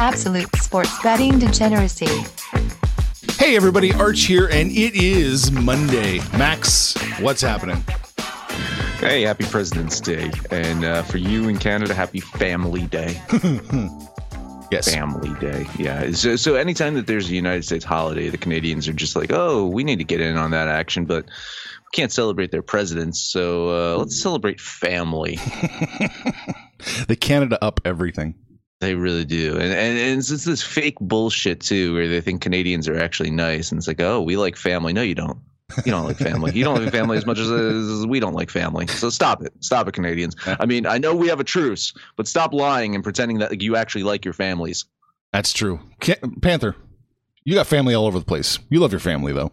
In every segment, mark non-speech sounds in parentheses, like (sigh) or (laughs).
Absolute sports betting degeneracy. Hey everybody, Arch here, and it is Monday. Max, what's happening? Hey, happy President's Day. And uh, for you in Canada, happy Family Day. (laughs) Yes. Family Day. Yeah. So, so anytime that there's a United States holiday, the Canadians are just like, oh, we need to get in on that action, but we can't celebrate their presidents. So uh, let's celebrate family. (laughs) the Canada up everything. They really do. And, and, and it's this fake bullshit, too, where they think Canadians are actually nice. And it's like, oh, we like family. No, you don't. You don't like family. You don't like family as much as, as we don't like family. So stop it. Stop it, Canadians. I mean, I know we have a truce, but stop lying and pretending that you actually like your families. That's true. Panther, you got family all over the place. You love your family, though.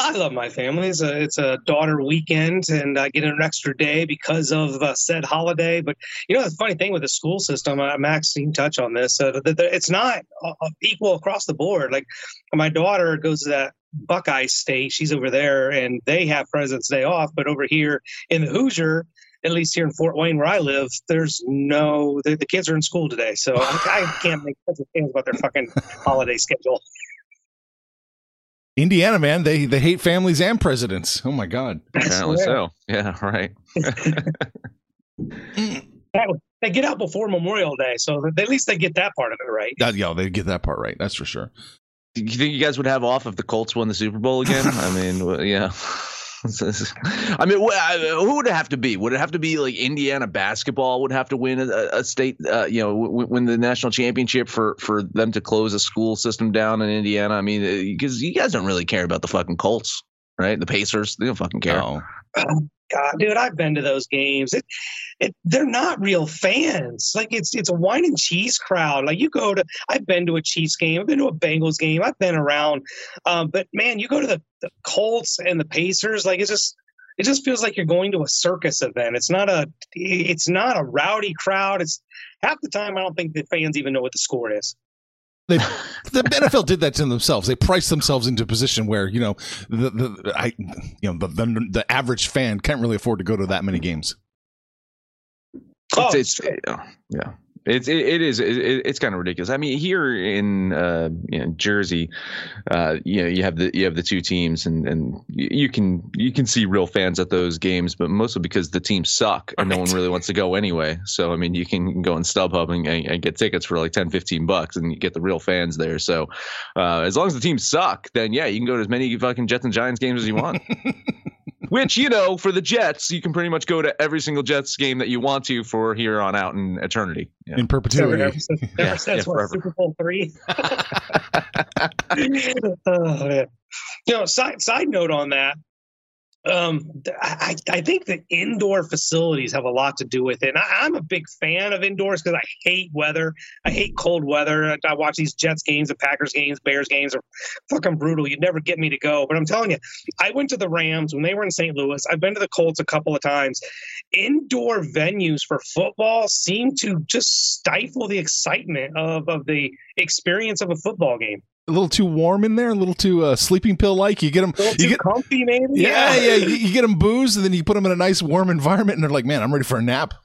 (laughs) I love my family. It's a, it's a daughter weekend, and I get an extra day because of uh, said holiday. But you know, the funny thing with the school system, uh, Max, you touch on this. Uh, that it's not uh, equal across the board. Like my daughter goes to that Buckeye State. She's over there, and they have President's Day off. But over here in the Hoosier, at least here in Fort Wayne where I live, there's no the, the kids are in school today, so I, I can't make sense of things about their fucking holiday schedule. (laughs) Indiana, man, they they hate families and presidents. Oh my god. Apparently so. Yeah, right. (laughs) they get out before Memorial Day, so at least they get that part of it right. That, yeah, they get that part right. That's for sure. Do you think you guys would have off if the Colts won the Super Bowl again? I mean, yeah. I mean, who would it have to be? Would it have to be like Indiana basketball would have to win a, a state, uh, you know, win the national championship for for them to close a school system down in Indiana? I mean, because you guys don't really care about the fucking Colts, right? The Pacers, they don't fucking care. God, dude, I've been to those games. It, it, they're not real fans. Like it's it's a wine and cheese crowd. Like you go to, I've been to a Chiefs game, I've been to a Bengals game, I've been around. Um, but man, you go to the, the Colts and the Pacers, like it's just it just feels like you're going to a circus event. It's not a it's not a rowdy crowd. It's half the time I don't think the fans even know what the score is. They, the NFL did that to themselves. They priced themselves into a position where you know the, the I you know the, the, the average fan can't really afford to go to that many games. Oh, it's, it's yeah. It's it, it is it, it's kind of ridiculous. I mean, here in uh, you know, Jersey, uh, you know, you have the you have the two teams, and and you can you can see real fans at those games, but mostly because the teams suck and right. no one really wants to go anyway. So I mean, you can go on StubHub and, and, get tickets for like 10, 15 bucks, and you get the real fans there. So uh, as long as the teams suck, then yeah, you can go to as many fucking Jets and Giants games as you want. (laughs) Which you know, for the Jets, you can pretty much go to every single Jets game that you want to for here on out in eternity. Yeah. In perpetuity. Never, never, never yeah, says yeah, what, Super Bowl three. (laughs) oh, man. You know, side side note on that um, I, I think the indoor facilities have a lot to do with it. And I, am a big fan of indoors because I hate weather. I hate cold weather. I watch these Jets games, the Packers games, Bears games are fucking brutal. You'd never get me to go. But I'm telling you, I went to the Rams when they were in St. Louis. I've been to the Colts a couple of times. Indoor venues for football seem to just stifle the excitement of, of the experience of a football game a little too warm in there, a little too uh, sleeping pill like. You get them, you get comfy, maybe. Yeah, yeah. You, you, get them booze, and then you put them in a nice warm environment, and they're like, "Man, I'm ready for a nap." (laughs)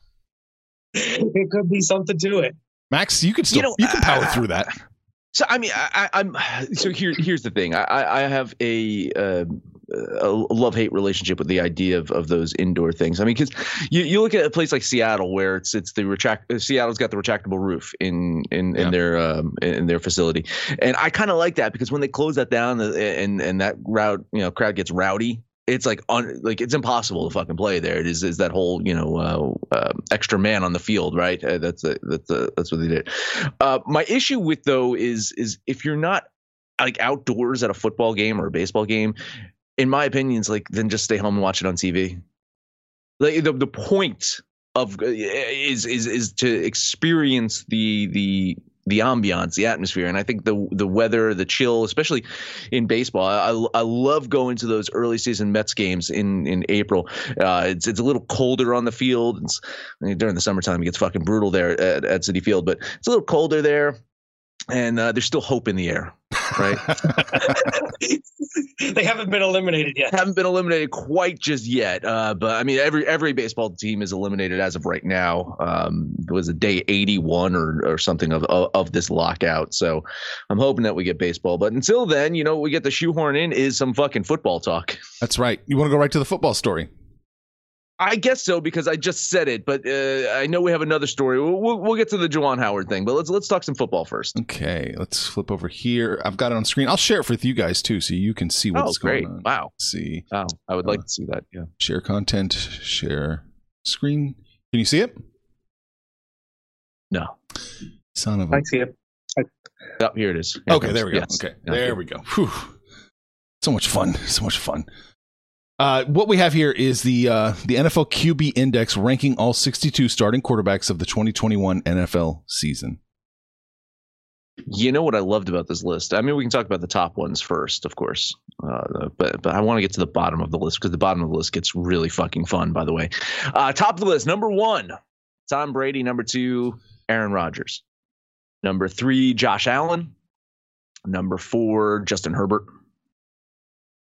It could be something to it. Max, you could still you, know, you can power uh, through that. So I mean, I, am (sighs) so here. Here's the thing. I, I have a uh, a love hate relationship with the idea of, of those indoor things. I mean, because you, you look at a place like Seattle where it's it's the retract uh, Seattle's got the retractable roof in in, yeah. in their um, in their facility, and I kind of like that because when they close that down and and that route you know crowd gets rowdy, it's like on like it's impossible to fucking play there. It is is that whole you know uh, uh, extra man on the field, right? Uh, that's a, that's a, that's what they did. Uh, my issue with though is is if you're not like outdoors at a football game or a baseball game, in my opinion, it's like then just stay home and watch it on TV. Like the the point of uh, is is is to experience the the the ambiance, the atmosphere, and I think the the weather, the chill, especially in baseball. I, I love going to those early season Mets games in in April. Uh, it's it's a little colder on the field. It's, during the summertime, it gets fucking brutal there at, at Citi Field, but it's a little colder there, and uh, there's still hope in the air right? (laughs) (laughs) they haven't been eliminated yet. Haven't been eliminated quite just yet. Uh, but I mean, every every baseball team is eliminated as of right now. Um, it was a day 81 or or something of, of, of this lockout. So I'm hoping that we get baseball. But until then, you know, we get the shoehorn in is some fucking football talk. That's right. You want to go right to the football story? I guess so because I just said it, but uh, I know we have another story. We'll, we'll, we'll, get to the Juwan Howard thing, but let's let's talk some football first. Okay, let's flip over here. I've got it on screen. I'll share it with you guys too, so you can see what's oh, great. going on. Wow. Let's see. Wow, I would uh, like to see that. Yeah. Share content. Share screen. Can you see it? No. Son of a. I see it. I... Oh, here it is. Here okay, it there we go. Yes. Okay, there we go. Whew. So much fun. So much fun. Uh, what we have here is the uh, the NFL QB Index ranking all 62 starting quarterbacks of the 2021 NFL season. You know what I loved about this list? I mean, we can talk about the top ones first, of course, uh, but but I want to get to the bottom of the list because the bottom of the list gets really fucking fun. By the way, uh, top of the list: number one, Tom Brady; number two, Aaron Rodgers; number three, Josh Allen; number four, Justin Herbert;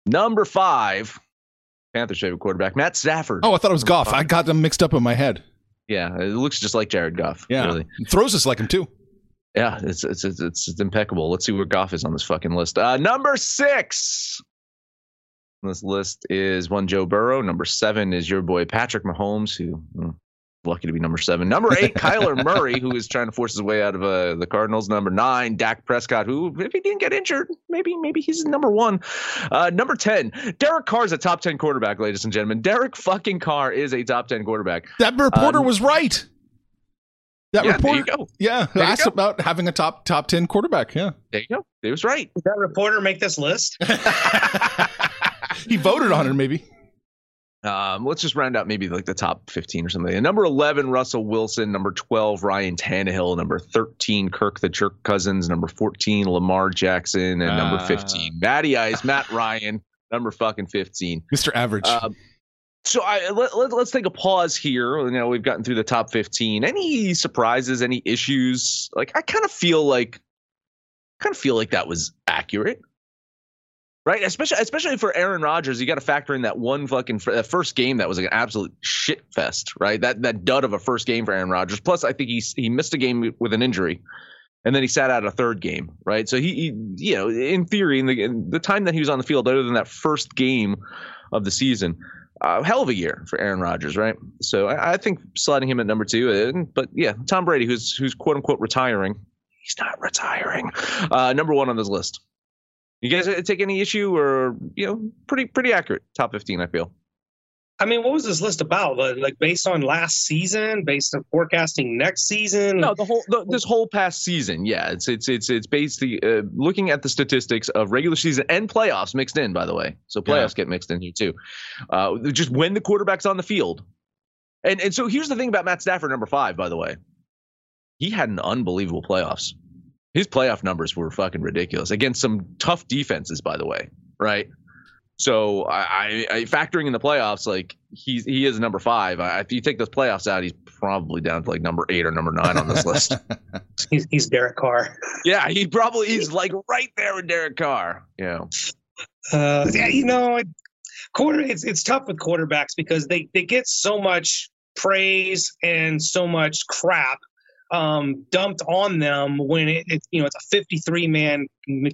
number five, Panthers' favorite quarterback, Matt Stafford. Oh, I thought it was Goff. I got them mixed up in my head. Yeah, it looks just like Jared Goff. Yeah, really. throws us like him too. Yeah, it's, it's it's it's impeccable. Let's see where Goff is on this fucking list. Uh, number six. This list is one Joe Burrow. Number seven is your boy Patrick Mahomes, who hmm, lucky to be number seven. Number eight, Kyler (laughs) Murray, who is trying to force his way out of uh, the Cardinals. Number nine, Dak Prescott, who if he didn't get injured, maybe maybe he's number one. Uh, number ten, Derek Carr is a top ten quarterback, ladies and gentlemen. Derek fucking Carr is a top ten quarterback. That reporter um, was right. That yeah, reporter, go. yeah, asked about having a top top ten quarterback. Yeah, there you go. It was right. Did that reporter make this list? (laughs) he voted on it, maybe. Um, let's just round out maybe like the top 15 or something. And number 11, Russell Wilson. Number 12, Ryan Tannehill. Number 13, Kirk the Jerk Cousins. Number 14, Lamar Jackson. And uh, number 15, ah. Matty Ice, Matt (laughs) Ryan. Number fucking 15, Mr. Average. Um, so I let, let, us take a pause here. You know, we've gotten through the top 15. Any surprises? Any issues? Like I kind of feel like, kind of feel like that was accurate right? Especially especially for Aaron Rodgers, you got to factor in that one fucking that first game that was like an absolute shit fest, right? That that dud of a first game for Aaron Rodgers. Plus, I think he he missed a game with an injury, and then he sat out a third game, right? So he, he you know, in theory, in the in the time that he was on the field, other than that first game of the season. Uh, hell of a year for Aaron Rodgers, right? So I, I think sliding him at number two. And, but yeah, Tom Brady, who's who's quote unquote retiring, he's not retiring. Uh, number one on this list. You guys take any issue or you know pretty pretty accurate top 15 I feel. I mean, what was this list about? Like based on last season, based on forecasting next season? No, the whole the, this whole past season. Yeah, it's it's it's it's basically uh, looking at the statistics of regular season and playoffs mixed in. By the way, so playoffs yeah. get mixed in here too. Uh, just when the quarterback's on the field, and and so here's the thing about Matt Stafford, number five. By the way, he had an unbelievable playoffs his playoff numbers were fucking ridiculous against some tough defenses, by the way, right? So I, I factoring in the playoffs, like he's he is number five. I, if you take those playoffs out, he's probably down to like number eight or number nine on this list. (laughs) he's he's Derek Carr. Yeah, he probably he's (laughs) like right there with Derek Carr. Yeah. Uh, yeah, you know, quarter it's it's tough with quarterbacks because they they get so much praise and so much crap um, dumped on them when it, it, you know it's a 53 man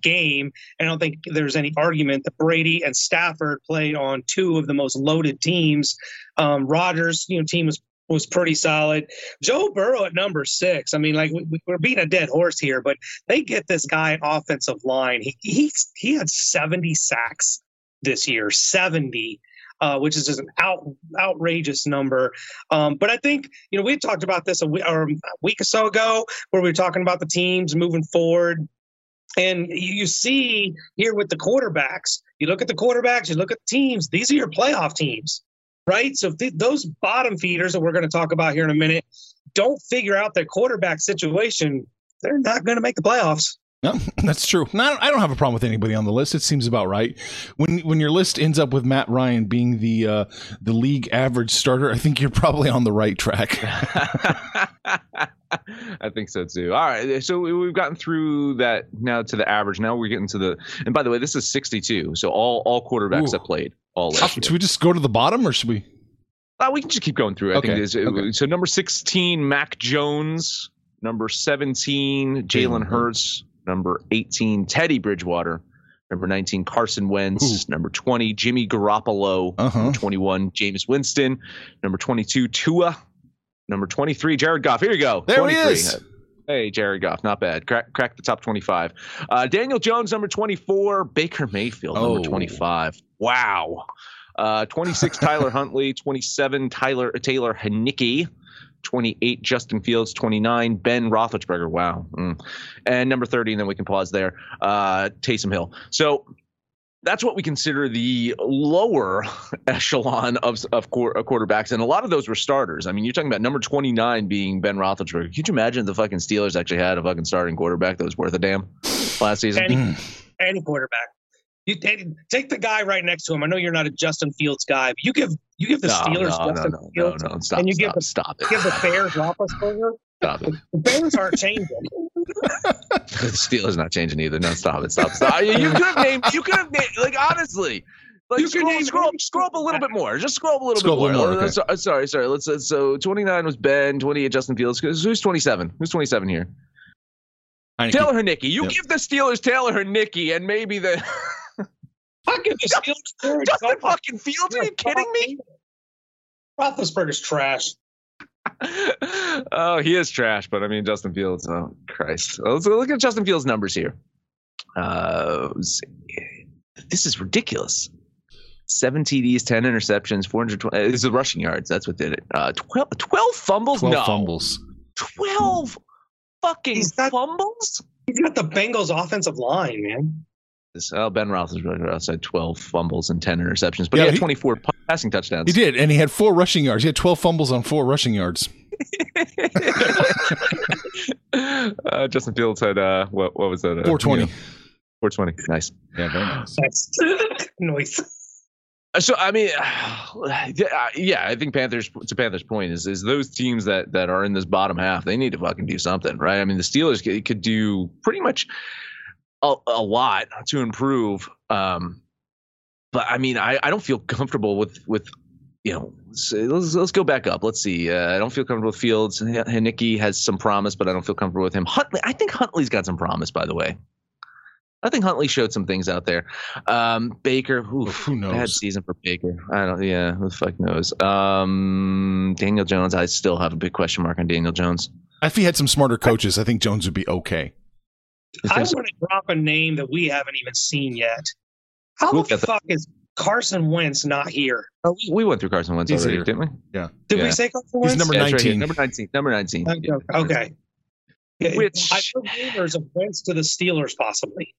game. And I don't think there's any argument that Brady and Stafford played on two of the most loaded teams. Um, Rodgers, you know, team was was pretty solid. Joe Burrow at number six. I mean, like we, are beating a dead horse here, but they get this guy offensive line. He he he had 70 sacks this year, 70 uh, which is just an out, outrageous number. Um, but I think, you know, we talked about this a week, or a week or so ago where we were talking about the teams moving forward. And you see here with the quarterbacks, you look at the quarterbacks, you look at the teams, these are your playoff teams, right? So th- those bottom feeders that we're going to talk about here in a minute don't figure out their quarterback situation, they're not going to make the playoffs. No, (laughs) that's true. No, I don't have a problem with anybody on the list. It seems about right. When when your list ends up with Matt Ryan being the uh, the league average starter, I think you're probably on the right track. (laughs) I think so too. All right, so we've gotten through that now to the average. Now we're getting to the. And by the way, this is 62. So all all quarterbacks Ooh. have played all last Should we just go to the bottom, or should we? Uh, we can just keep going through. I okay. think okay. so. Number 16, Mac Jones. Number 17, Jalen Hurts. Number 18, Teddy Bridgewater. Number 19, Carson Wentz. Ooh. Number 20, Jimmy Garoppolo. Uh-huh. Number 21, Jameis Winston. Number 22, Tua. Number 23, Jared Goff. Here you go. There 23. he is. Hey, Jared Goff, not bad. Crack, crack the top 25. Uh, Daniel Jones, number 24. Baker Mayfield, oh. number 25. Wow. Uh, 26, Tyler (laughs) Huntley. 27, Tyler Taylor Heinicke. 28, Justin Fields, 29, Ben Roethlisberger. Wow. Mm. And number 30, and then we can pause there, uh, Taysom Hill. So that's what we consider the lower (laughs) echelon of, of quarterbacks. And a lot of those were starters. I mean, you're talking about number 29 being Ben Roethlisberger. Could you imagine the fucking Steelers actually had a fucking starting quarterback that was worth a damn last season? Any, mm. any quarterback. You take the guy right next to him. I know you're not a Justin Fields guy, but you give you give the no, Steelers no, Justin no, Fields, no, no, stop, and you stop, give the, stop it. give the Bears Roethlisberger. Stop it. The Bears aren't changing. (laughs) (laughs) the Steelers not changing either. No, stop it. Stop. Stop. You could have named. You could have named. Like honestly. Like you scroll, name scroll, scroll up a little bit more. Just scroll up a little scroll bit more. more okay. Uh, sorry, sorry. Let's. Uh, so 29 was Ben. 28 Justin Fields. Who's 27? Who's 27 here? Heinicke. Taylor Heinicke. You yep. give the Steelers Taylor Heinicke, and maybe the (laughs) Fucking the Steelers. Justin fucking Fields? Are you kidding me? Roethlisberger's trash. (laughs) oh, he is trash, but I mean Justin Fields. Oh Christ! Let's look at Justin Fields' numbers here. Uh, this is ridiculous. Seven TDs, ten interceptions, 420. Uh, this is rushing yards. That's what did it. Uh, 12, 12 fumbles. 12 no. fumbles. Twelve fucking he's got, fumbles. He's got the Bengals' offensive line, man. Oh, Ben Roethlisberger outside 12 fumbles and 10 interceptions, but yeah, he had 24 he, passing touchdowns. He did, and he had four rushing yards. He had 12 fumbles on four rushing yards. (laughs) (laughs) uh, Justin Fields had uh, what? What was that? Uh, 420. 420. Nice. Yeah, very nice. (laughs) nice. Uh, so I mean, (sighs) yeah, I think Panthers to Panthers' point is is those teams that that are in this bottom half they need to fucking do something, right? I mean, the Steelers could, could do pretty much a, a lot to improve. Um, but I mean, I, I don't feel comfortable with with you know. Let's let's go back up. Let's see. Uh, I don't feel comfortable with Fields. Heinicke has some promise, but I don't feel comfortable with him. Huntley, I think Huntley's got some promise. By the way, I think Huntley showed some things out there. Um, Baker, oof, who knows? Bad season for Baker. I don't. Yeah, who the fuck knows? Um, Daniel Jones. I still have a big question mark on Daniel Jones. If he had some smarter coaches, I think Jones would be okay. I want to drop a name that we haven't even seen yet. How we'll the fuck is Carson Wentz not here? Oh, we went through Carson Wentz He's already, here. didn't we? Yeah. Did yeah. we say Carson Wentz? He's number yeah, 19. Right number 19. Number 19. Okay. okay. Which I heard rumors of Wentz to the Steelers possibly.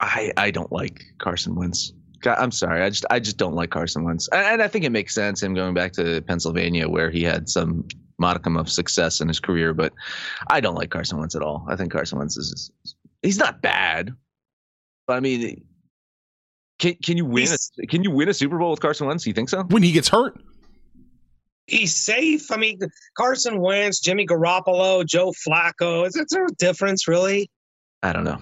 I, I don't like Carson Wentz. I'm sorry. I just I just don't like Carson Wentz, and I think it makes sense him going back to Pennsylvania where he had some modicum of success in his career. But I don't like Carson Wentz at all. I think Carson Wentz is he's not bad, but I mean, can can you win? A, can you win a Super Bowl with Carson Wentz? You think so? When he gets hurt, he's safe. I mean, Carson Wentz, Jimmy Garoppolo, Joe Flacco. Is there a difference, really? I don't know.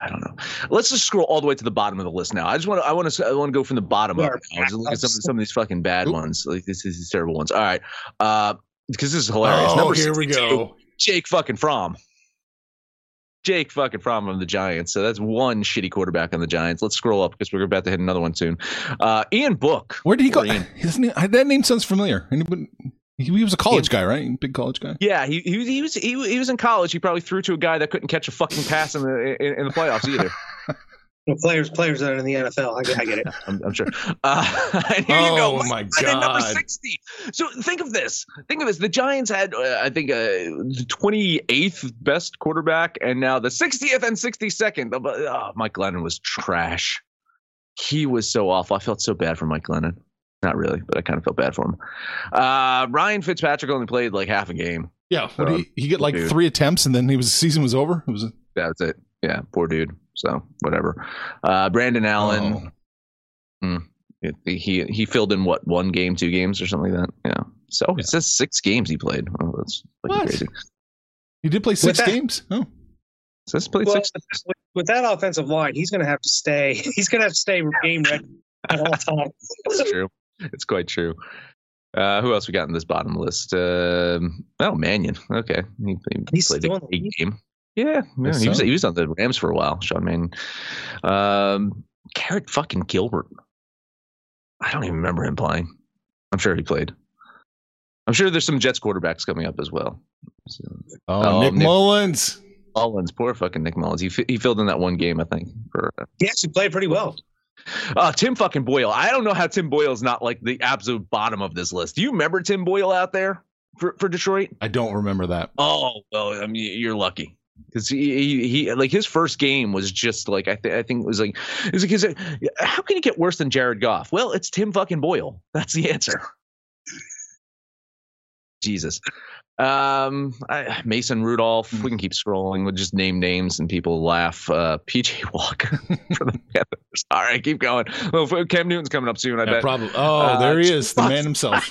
I don't know. Let's just scroll all the way to the bottom of the list now. I just want to. I want to. I want to go from the bottom up. Now. Just look at some, some of these fucking bad ones. Like this, these terrible ones. All right. Uh, because this is hilarious. Oh, Number here 62, we go. Jake fucking Fromm. Jake fucking Fromm of the Giants. So that's one shitty quarterback on the Giants. Let's scroll up because we're about to hit another one soon. Uh, Ian Book. Where did he go? (laughs) that name sounds familiar. Anybody, he, was a college guy, right? Big college guy. Yeah, he, he, he was he, he was in college. He probably threw to a guy that couldn't catch a fucking pass in the in, in the playoffs either. (laughs) Well, players, players that are in the NFL. I, I get it. (laughs) I'm, I'm sure. Uh, (laughs) here oh you go. my god! Number sixty. So think of this. Think of this. The Giants had, uh, I think, uh, the 28th best quarterback, and now the 60th and 62nd. Oh, Mike Glennon was trash. He was so awful. I felt so bad for Mike Glennon. Not really, but I kind of felt bad for him. Uh, Ryan Fitzpatrick only played like half a game. Yeah, what um, he, he get like dude. three attempts, and then he was season was over. It was a- that's it. Yeah, poor dude. So whatever. Uh, Brandon Allen. Oh. Hmm, he he filled in what one game, two games, or something like that. Yeah. So yeah. it says six games he played. Oh, that's what? crazy. He did play six that, games. Oh. Says played well, six. With, with that offensive line, he's going to have to stay. (laughs) He's going to have to stay game ready at all times. It's true. It's quite true. Uh, who else we got in this bottom list? Uh, oh, Mannion. Okay, he, he played still a game. Yeah, yeah he was he was on the Rams for a while. Sean Mannion. Um, Garrett fucking Gilbert. I don't even remember him playing. I'm sure he played. I'm sure there's some Jets quarterbacks coming up as well. So, oh, Nick, Nick, Mullens. Mullens, poor fucking Nick Mullens. He he filled in that one game, I think. For uh, he actually played pretty well. Uh, Tim fucking Boyle. I don't know how Tim Boyle's not like the absolute bottom of this list. Do you remember Tim Boyle out there for, for Detroit? I don't remember that. Oh well, I mean, you're lucky because he, he, he like his first game was just like I, th- I think it was like it was like how can it get worse than Jared Goff? Well, it's Tim fucking Boyle. (laughs) That's the answer. Jesus. Um, I, Mason Rudolph. We can keep scrolling. We'll just name names and people laugh. Uh, PJ Walker (laughs) for the (laughs) Panthers. All right, keep going. Well, Cam Newton's coming up soon. I yeah, bet. Probably. Oh, uh, there he is, the man himself.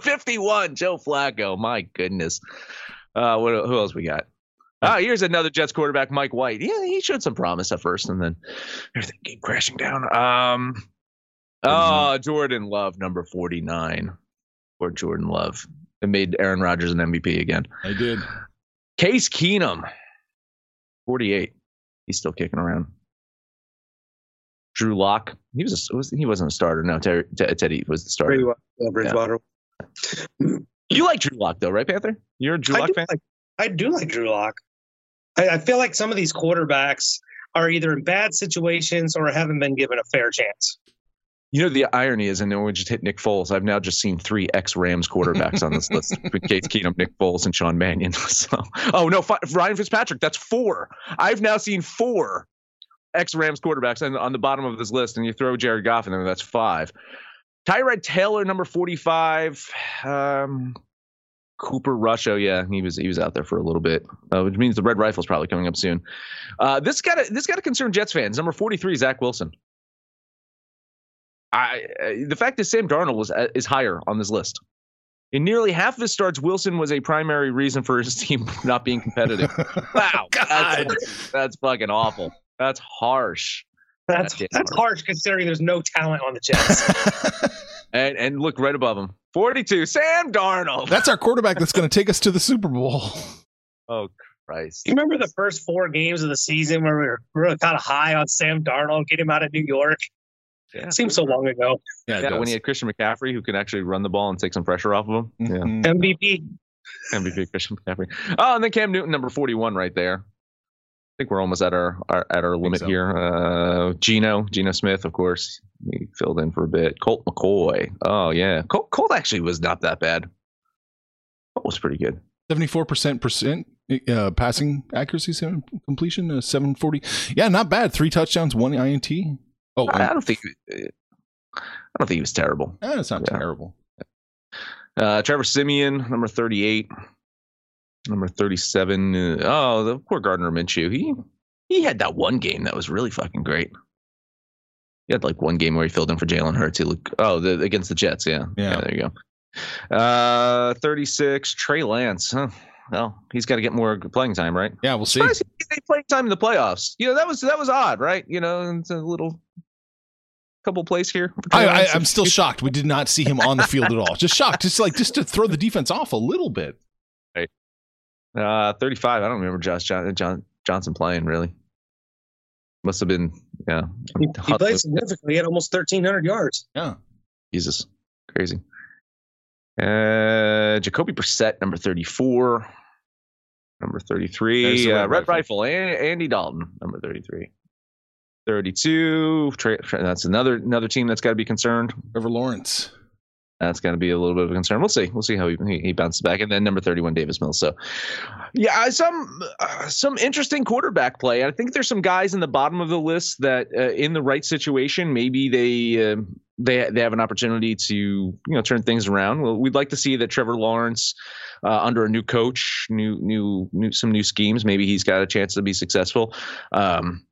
Fifty-one. Joe Flacco. My goodness. Uh, what? Who else we got? Ah, here's another Jets quarterback, Mike White. Yeah, he showed some promise at first, and then everything came crashing down. Um, oh, Jordan Love, number forty-nine, or Jordan Love. It made Aaron Rodgers an MVP again. I did. Case Keenum, forty-eight. He's still kicking around. Drew Lock. He was, a, was he wasn't a starter. No, Terry, Teddy was the starter. Well, Bridgewater. Yeah. You like Drew Lock though, right, Panther? You're a Drew Lock fan. Like, I do like Drew Lock. I, I feel like some of these quarterbacks are either in bad situations or haven't been given a fair chance. You know, the irony is, and then we just hit Nick Foles. I've now just seen three ex Rams quarterbacks on this list (laughs) Case Keenum, Nick Foles, and Sean Mannion. (laughs) So, oh, no, Ryan Fitzpatrick. That's four. I've now seen four ex Rams quarterbacks on, on the bottom of this list, and you throw Jared Goff in there, that's five. Tyrod Taylor, number 45. Um, Cooper Rush. Oh yeah, he was he was out there for a little bit, uh, which means the Red Rifle's probably coming up soon. Uh, this got to this got to concern Jets fans. Number forty three, Zach Wilson. I uh, the fact that Sam Darnold was uh, is higher on this list. In nearly half of his starts, Wilson was a primary reason for his (laughs) team not being competitive. (laughs) wow, that's, that's fucking awful. That's harsh. That's that's, that's harsh. harsh considering there's no talent on the Jets. (laughs) and and look right above him, 42, Sam Darnold. That's our quarterback that's going to take us to the Super Bowl. Oh Christ! You remember the first four games of the season where we were really kind of high on Sam Darnold, get him out of New York. Yeah. It seems so long ago. Yeah, yeah when he had Christian McCaffrey, who could actually run the ball and take some pressure off of him. Mm-hmm. Yeah. MVP. MVP Christian McCaffrey. Oh, and then Cam Newton, number forty-one, right there think we're almost at our, our at our limit so. here. Uh, Gino, Geno Smith, of course, he filled in for a bit. Colt McCoy. Oh yeah, Colt, Colt actually was not that bad. Colt was pretty good. Seventy-four percent percent uh, passing accuracy, seven completion, uh, seven forty. Yeah, not bad. Three touchdowns, one INT. Oh, I, I don't think. I don't think he was terrible. Eh, it's not yeah. terrible. Uh, Trevor Siemian, number thirty-eight. Number 37. Uh, oh, the poor Gardner Minshew. He he had that one game that was really fucking great. He had like one game where he filled in for Jalen Hurts. He looked oh the against the Jets, yeah. Yeah, yeah there you go. Uh 36, Trey Lance. Huh. Well, he's got to get more playing time, right? Yeah, we'll see. playing time in the playoffs. You know, that was that was odd, right? You know, it's a little couple plays here. I, am still shocked. We did not see him on the field at all. Just shocked. Just like just to throw the defense off a little bit. Uh, 35. I don't remember Josh John, John, Johnson playing really. Must have been, yeah. He, he played significantly. He had almost 1,300 yards. Yeah. Jesus. Crazy. Uh, Jacoby Brissett, number 34. Number 33. Uh, Red, Red Rifle. Rifle. Andy Dalton, number 33. 32. That's another another team that's got to be concerned. Trevor Lawrence that's going to be a little bit of a concern. We'll see. We'll see how he, he bounces back. And then number 31, Davis Mills. So, yeah, some uh, some interesting quarterback play. I think there's some guys in the bottom of the list that, uh, in the right situation, maybe they uh, they they have an opportunity to you know turn things around. Well, we'd like to see that Trevor Lawrence, uh, under a new coach, new new new some new schemes, maybe he's got a chance to be successful. Um,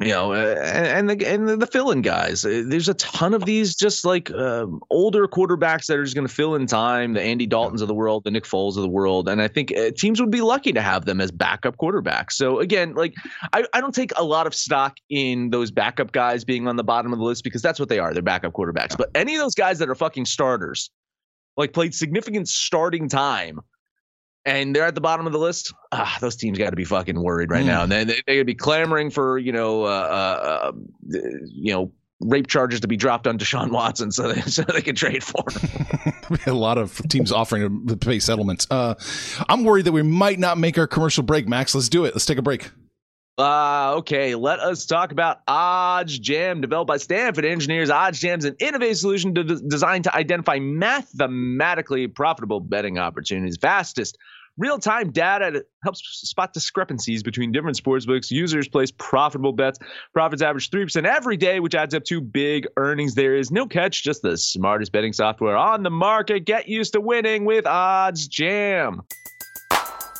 you know, uh, and the and the fill-in guys. Uh, there's a ton of these just like um, older quarterbacks that are just going to fill in time. The Andy Daltons of the world, the Nick Foles of the world, and I think uh, teams would be lucky to have them as backup quarterbacks. So again, like I, I don't take a lot of stock in those backup guys being on the bottom of the list because that's what they are. They're backup quarterbacks. But any of those guys that are fucking starters, like played significant starting time and they're at the bottom of the list. Ah, those teams got to be fucking worried right mm. now, and then they, are gonna be clamoring for you know, uh, uh, uh, you know, rape charges to be dropped on Deshaun Watson, so they (laughs) so they can trade for him. (laughs) a lot of teams offering to pay settlements. Uh, I'm worried that we might not make our commercial break. Max, let's do it. Let's take a break. Uh, okay, let us talk about OddsJam, developed by Stanford engineers. OddsJam is an innovative solution to designed to identify mathematically profitable betting opportunities. Fastest real time data helps spot discrepancies between different sportsbooks. Users place profitable bets. Profits average 3% every day, which adds up to big earnings. There is no catch, just the smartest betting software on the market. Get used to winning with OddsJam.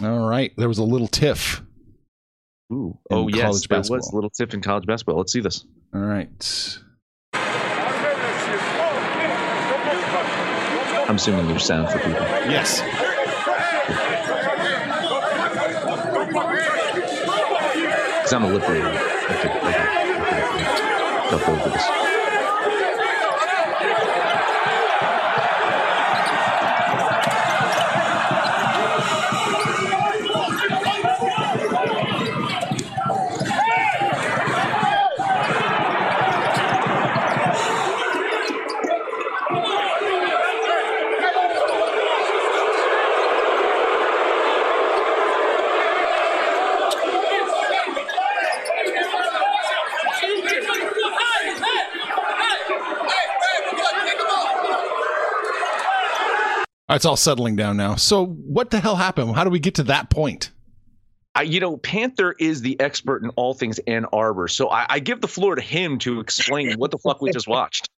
All right. There was a little tiff. Ooh. Oh, yes. There was a little tiff in college basketball. Let's see this. All right. I'm assuming there's sound for people. Yes. Because I'm a lip reader. Okay, okay, okay. over this. It's all settling down now. So, what the hell happened? How do we get to that point? I, you know, Panther is the expert in all things Ann Arbor, so I, I give the floor to him to explain what the fuck we just watched.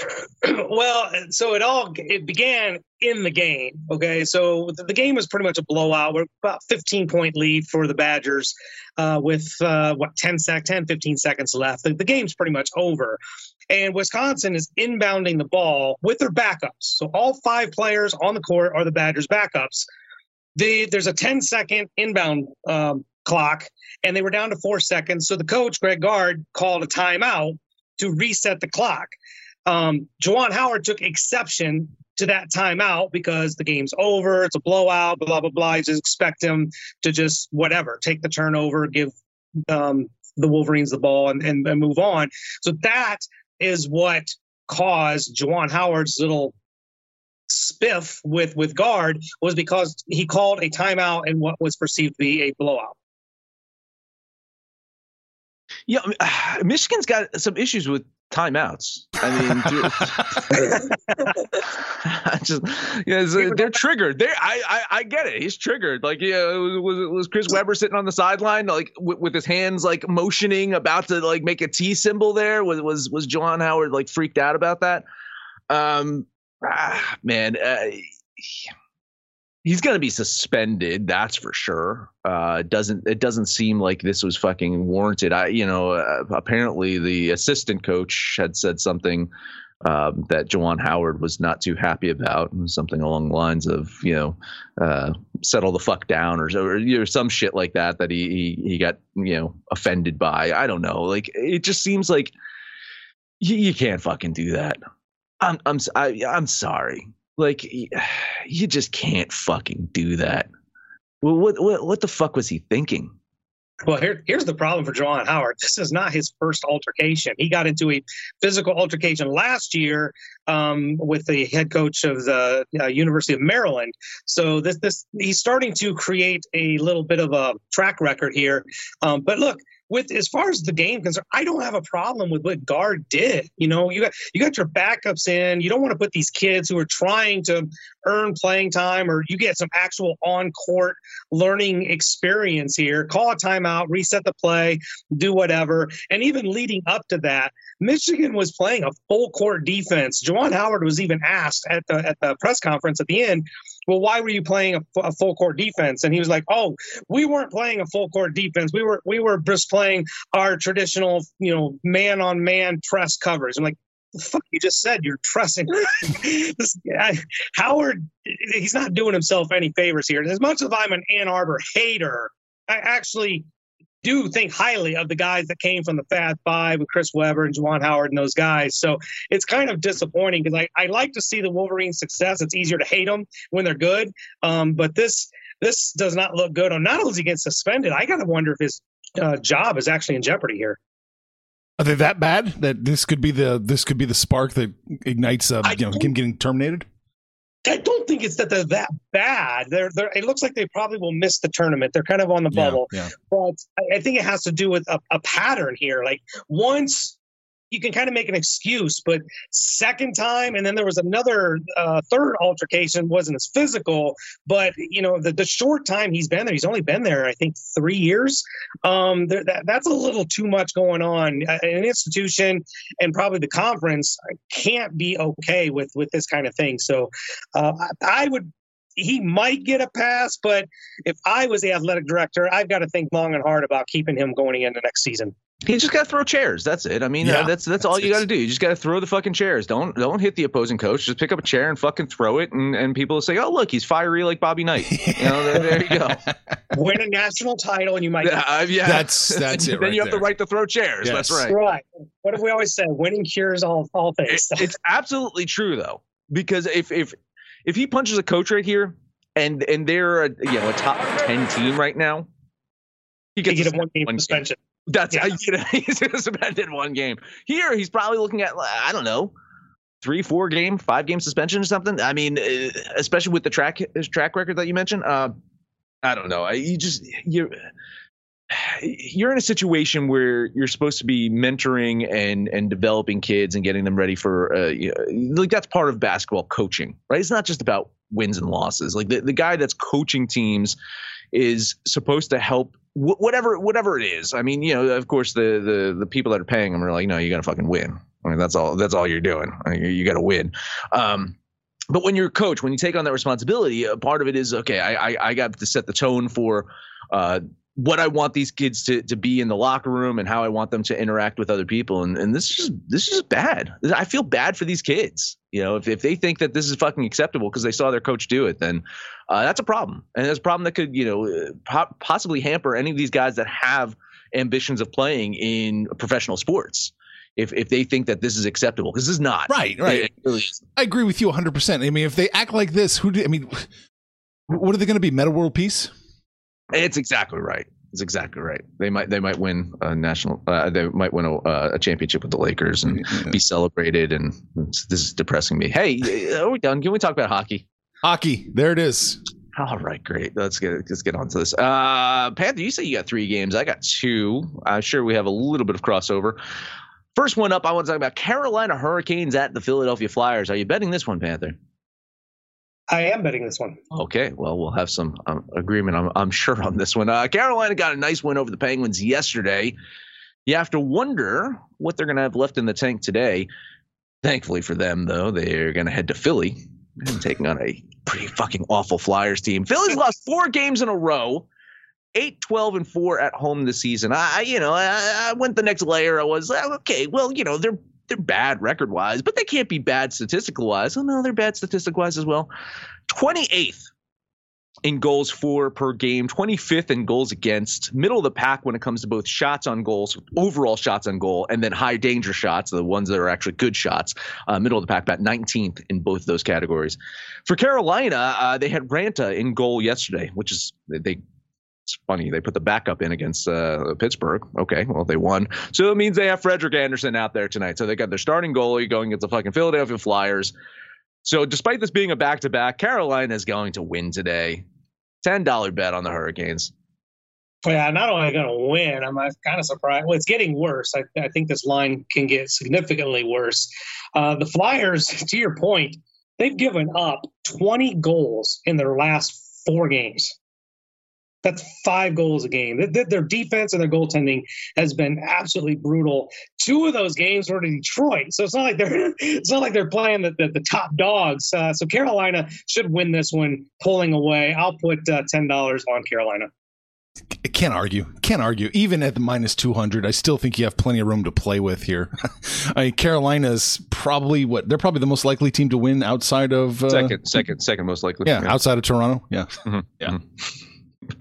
(laughs) well, so it all it began in the game. Okay, so the, the game was pretty much a blowout. We're about 15 point lead for the Badgers, uh, with uh, what 10 sec 10 15 seconds left. The, the game's pretty much over, and Wisconsin is inbounding the ball with their backups. So all five players on the court are the Badgers' backups. The, there's a 10 second inbound um, clock, and they were down to four seconds. So the coach, Greg Gard, called a timeout to reset the clock. Um, Juwan Howard took exception to that timeout because the game's over, it's a blowout, blah blah blah. You just expect him to just whatever, take the turnover, give um, the Wolverines the ball, and, and, and move on. So that is what caused Juwan Howard's little spiff with with Gard was because he called a timeout in what was perceived to be a blowout. Yeah, (sighs) Michigan's got some issues with timeouts. I mean, (laughs) (laughs) just yeah, they're triggered. They, I, I, I get it. He's triggered. Like, yeah, was was Chris Webber sitting on the sideline, like with, with, his hands like motioning, about to like make a T symbol? There was was was Juwan Howard like freaked out about that? Um, ah, man. Uh, he's going to be suspended. That's for sure. Uh, doesn't it doesn't seem like this was fucking warranted. I, you know, uh, apparently the assistant coach had said something um, that Juwan Howard was not too happy about, something along the lines of, you know, uh, settle the fuck down or, or you know, some shit like that that he, he he got you know offended by. I don't know. Like it just seems like you, you can't fucking do that. I'm I'm I, I'm sorry. Like (sighs) you just can't fucking do that. Well, what what what the fuck was he thinking? Well, here, here's the problem for Juwan Howard. This is not his first altercation. He got into a physical altercation last year um, with the head coach of the uh, University of Maryland. So this, this, he's starting to create a little bit of a track record here. Um, but look, with as far as the game concerned, I don't have a problem with what Gard did. You know, you got you got your backups in. You don't want to put these kids who are trying to earn playing time or you get some actual on court learning experience here. Call a timeout, reset the play, do whatever. And even leading up to that, Michigan was playing a full court defense. Juwan Howard was even asked at the at the press conference at the end, well, why were you playing a, a, full court defense? And he was like, oh, we weren't playing a full court defense. We were we were just playing our traditional, you know, man on man press covers. I'm like, the fuck you just said you're trusting (laughs) this guy howard he's not doing himself any favors here as much as i'm an ann arbor hater i actually do think highly of the guys that came from the Fab Five with Chris Webber and Juwan Howard and those guys. So it's kind of disappointing because I, I like to see the Wolverines' success. It's easier to hate them when they're good, um, but this this does not look good. On not only he gets suspended, I got to wonder if his uh, job is actually in jeopardy here. Are they that bad that this could be the this could be the spark that ignites uh, you know him getting terminated? I don't think it's that they're that bad. They're, they're, it looks like they probably will miss the tournament. They're kind of on the bubble. Yeah, yeah. But I, I, think it has to do with a, a pattern here. Like once you can kind of make an excuse. But second time, and then there was another uh, third altercation, wasn't as physical, but you know the, the short time he's been there, he's only been there, I think, three years. Um, there, that, that's a little too much going on. An institution and probably the conference can't be okay with with this kind of thing. So uh, I, I would he might get a pass, but if I was the athletic director, I've got to think long and hard about keeping him going into next season. He just got to throw chairs. That's it. I mean, uh, yeah, uh, that's, that's, that's all you got to do. You just got to throw the fucking chairs. Don't don't hit the opposing coach. Just pick up a chair and fucking throw it, and, and people will say, "Oh, look, he's fiery like Bobby Knight." (laughs) You know, there, there you go. (laughs) Win a national title, and you might. (laughs) Uh, yeah, that's that's it. then right you have there. the right to throw chairs. Yes. That's right. Right. What have we always said? Winning cures all all things. It, it's absolutely true though, because if if if he punches a coach right here, and and they're a, you know a top ten team right now, he gets he a one game suspension. Game. That's yeah. (laughs) you know, (laughs) he's suspended one game. Here, he's probably looking at I don't know, three, four game, five game suspension or something. I mean, uh, especially with the track track record that you mentioned. Uh, I don't know. You just you're (sighs) you're in a situation where you're supposed to be mentoring and and developing kids and getting them ready for uh, you know, like that's part of basketball coaching, right? It's not just about wins and losses. Like the, the guy that's coaching teams is supposed to help whatever whatever it is. I mean, you know, of course, the the the people that are paying them are like, no, you got to fucking win. I mean, that's all. That's all you're doing. I mean, you, got to win. Um, but when you're a coach, when you take on that responsibility, a part of it is okay. I I, I got to set the tone for uh, what I want these kids to to be in the locker room and how I want them to interact with other people. And and this is this is bad. I feel bad for these kids. You know, if if they think that this is fucking acceptable because they saw their coach do it, then uh, that's a problem. And it's a problem that could you know po- possibly hamper any of these guys that have ambitions of playing in professional sports if if they think that this is acceptable because this is not. Right right. Really i agree with you 100% i mean if they act like this who do i mean what are they going to be Metta World Peace? It's exactly right. It's exactly right. They might they might win a national. Uh, they might win a, uh, a, championship with the Lakers and yeah. be celebrated. And this is depressing me. Hey, are we done? Can we talk about hockey? Hockey. There it is. All right, great. Let's get let's get on to this. Uh, Panther, you say you got three games. I got two. I'm sure we have a little bit of crossover. First one up, I want to talk about Carolina Hurricanes at the Philadelphia Flyers. Are you betting this one, Panther? I am betting this one. Okay, well, we'll have some um, agreement, I'm, I'm, sure, on this one. Uh, Carolina got a nice win over the Penguins yesterday. You have to wonder what they're going to have left in the tank today. Thankfully for them, though, they're going to head to Philly and taking on a pretty fucking awful Flyers team. Philly's lost four games in a row. 8 12 and 4 at home this season. I, you know, I, I went the next layer. I was okay. Well, you know, they're they're bad record wise, but they can't be bad statistical wise. Oh no, they're bad statistical wise as well. 28th in goals for per game, 25th in goals against, middle of the pack when it comes to both shots on goals, overall shots on goal, and then high danger shots, the ones that are actually good shots, uh, middle of the pack, about 19th in both those categories. For Carolina, uh, they had Raanta in goal yesterday, which is they. It's funny they put the backup in against uh, Pittsburgh. Okay, well they won, so it means they have Frederik Andersen out there tonight. So they got their starting goalie going against the fucking Philadelphia Flyers. So despite this being a back to back, Carolina is going to win today. $10 bet on the Hurricanes. Yeah, not only going to win, I'm kind of surprised. Well, it's getting worse. I, I think this line can get significantly worse. Uh, the Flyers, to your point, they've given up 20 goals in their last four games. That's five goals a game. Their defense and their goaltending has been absolutely brutal. Two of those games were to Detroit, so it's not like they're (laughs) it's not like they're playing the, the, the top dogs. Uh, so Carolina should win this one, pulling away. I'll put uh, ten dollars on Carolina. Can't argue. Can't argue. Even at the minus 200, I still think you have plenty of room to play with here. (laughs) I mean, Carolina's probably what they're probably the most likely team to win outside of uh, second, second, second most likely. Yeah, yeah. outside of Toronto. Yeah, mm-hmm. yeah. Mm-hmm. (laughs)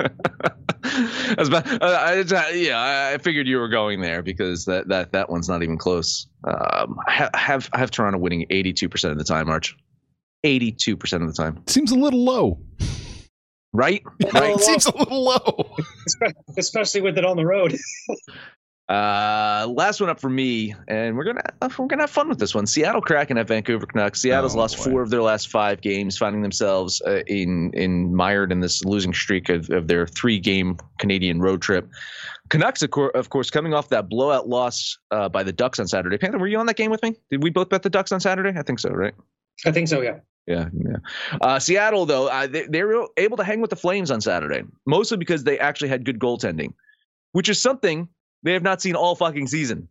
about, uh, I, yeah, I figured you were going there because that that that one's not even close. Um, I have I have Toronto winning eighty two percent of the time, Arch. Eighty two percent of the time seems a little low, right? (laughs) right. It seems a little low, especially with it on the road. (laughs) Uh, last one up for me, and we're gonna we're gonna have fun with this one. Seattle Kraken at Vancouver Canucks. Seattle's oh, lost boy. four of their last five games, finding themselves uh, in in mired in this losing streak of, of their three game Canadian road trip. Canucks, of, course, of course coming off that blowout loss uh, by the Ducks on Saturday. Panther, were you on that game with me? Did we both bet the Ducks on Saturday? I think so, right? I think so. Yeah. Yeah, yeah. Uh, Seattle, though, uh, they, they were able to hang with the Flames on Saturday, mostly because they actually had good goaltending, which is something they have not seen all fucking season.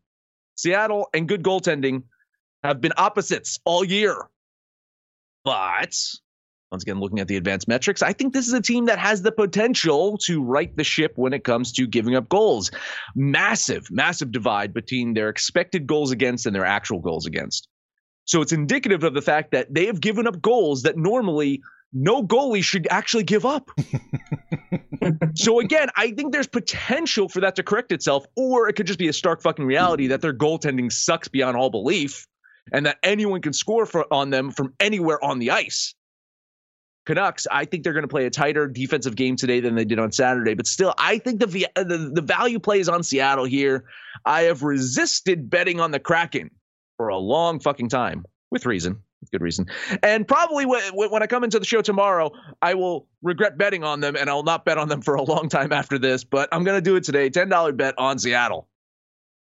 Seattle and good goaltending have been opposites all year. But once again, looking at the advanced metrics, I think this is a team that has the potential to right the ship when it comes to giving up goals. Massive, massive divide between their expected goals against and their actual goals against. So it's indicative of the fact that they have given up goals that normally no goalie should actually give up. (laughs) so again, I think there's potential for that to correct itself, or it could just be a stark fucking reality that their goaltending sucks beyond all belief, and that anyone can score for, on them from anywhere on the ice. Canucks, I think they're going to play a tighter defensive game today than they did on Saturday. But still, I think the, the the value play is on Seattle here. I have resisted betting on the Kraken for a long fucking time with reason good reason. And probably when, when I come into the show tomorrow, I will regret betting on them and I'll not bet on them for a long time after this, but I'm going to do it today. $10 bet on Seattle.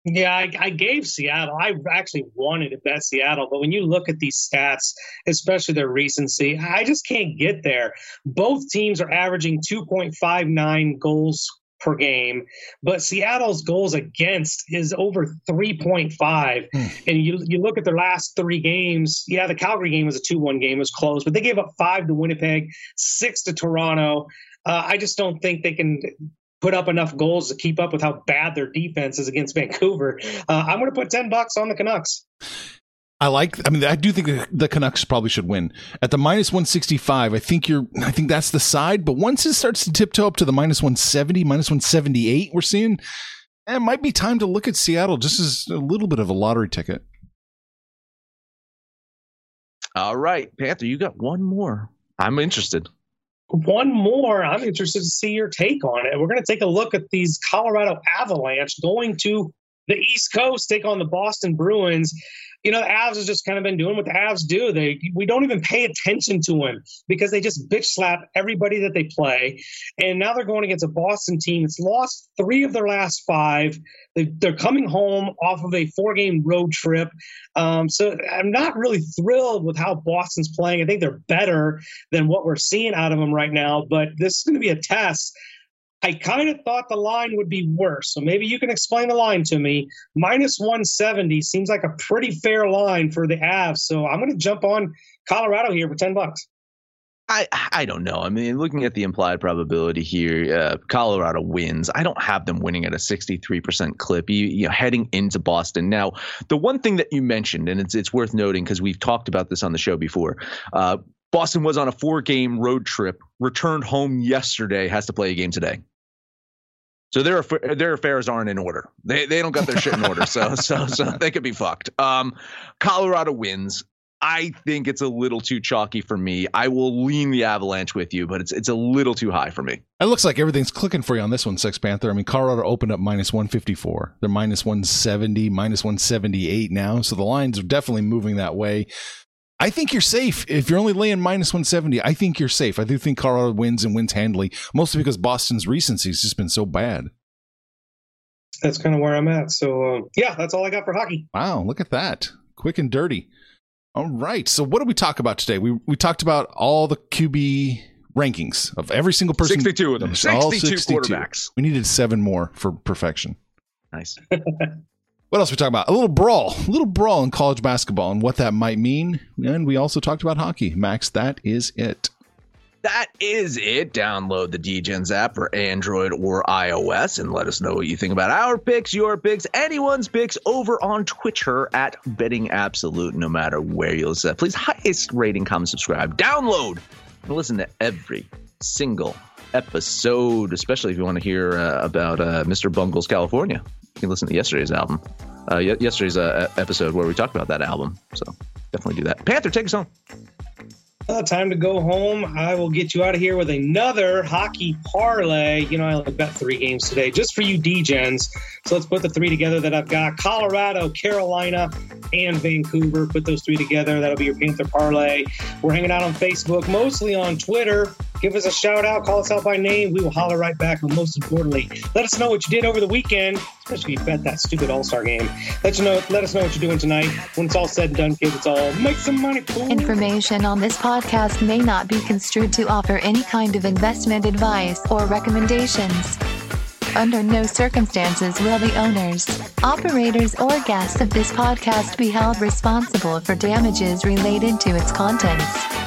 Yeah, I, I, gave Seattle. I actually wanted to bet Seattle, but when you look at these stats, especially their recency, I just can't get there. Both teams are averaging 2.59 goals per game, but Seattle's goals against is over 3.5. Mm. And you you look at their last three games. Yeah, the Calgary game was a 2-1 game, it was close, but they gave up five to Winnipeg, six to Toronto. Uh, I just don't think they can put up enough goals to keep up with how bad their defense is against Vancouver. Uh, I'm going to put 10 bucks on the Canucks. I like. I mean, I do think the Canucks probably should win at the minus one sixty five. I think you're. I think that's the side. But once it starts to tiptoe up to the minus one seventy, minus one seventy eight, we're seeing eh, it might be time to look at Seattle just as a little bit of a lottery ticket. All right, Panther, you got one more. I'm interested. One more. I'm interested to see your take on it. We're going to take a look at these Colorado Avalanche going to the East Coast, take on the Boston Bruins you know, the Avs has just kind of been doing what the Avs do. They we don't even pay attention to them because they just bitch slap everybody that they play. And now they're going against a Boston team that's lost three of their last five. They, are coming home off of a four game road trip. Um, so I'm not really thrilled with how Boston's playing. I think they're better than what we're seeing out of them right now. But this is going to be a test I kind of thought the line would be worse. So maybe you can explain the line to me. Minus 170 seems like a pretty fair line for the Avs. So I'm going to jump on Colorado here for ten bucks. I I don't know. I mean, looking at the implied probability here, uh, Colorado wins. I don't have them winning at a 63% clip. You, you know, heading into Boston. Now, the one thing that you mentioned, and it's it's worth noting because we've talked about this on the show before. Uh, Boston was on a four-game road trip, returned home yesterday, has to play a game today. So their their affairs aren't in order. They they don't got their shit in order. So (laughs) so so they could be fucked. Um, Colorado wins. I think it's a little too chalky for me. I will lean the Avalanche with you, but it's it's a little too high for me. It looks like everything's clicking for you on this one, Sex Panther. I mean, Colorado opened up minus 154. They're minus 170, minus 178 now. So the lines are definitely moving that way. I think you're safe. If you're only laying minus 170, I think you're safe. I do think Colorado wins and wins handily, mostly because Boston's recency has just been so bad. That's kind of where I'm at. So, uh, yeah, that's all I got for hockey. Wow, look at that. Quick and dirty. All right. So what did we talk about today? We we talked about all the QB rankings of every single person. 62 of them. 62, 62 quarterbacks. We needed seven more for perfection. Nice. (laughs) what else are we talk about? A little brawl, a (laughs) little brawl in college basketball and what that might mean. And we also talked about hockey. Max, that is it that is it. Download the Degens app for Android or iOS and let us know what you think about our picks, your picks, anyone's picks over on Twitter at Betting Absolute, no matter where you listen. Please, highest rating, comment, subscribe, download, and listen to every single episode, especially if you want to hear uh, about uh, Mr. Bungles California. You can listen to yesterday's album, uh, yesterday's uh, episode where we talked about that album. So definitely do that. Panther, take us home. Uh, time to go home. I will get you out of here with another hockey parlay. You know, I only bet three games today just for you Degens. So let's put the three together that I've got Colorado, Carolina, and Vancouver. Put those three together. That'll be your Panther parlay. We're hanging out on Facebook, mostly on Twitter. Give us a shout out, call us out by name. We will holler right back. But most importantly, let us know what you did over the weekend, especially if you bet that stupid All Star game. Let you know. Let us know what you're doing tonight. When it's all said and done, kids, it's all make some money. Fool. Information on this podcast may not be construed to offer any kind of investment advice or recommendations. Under no circumstances will the owners, operators, or guests of this podcast be held responsible for damages related to its contents.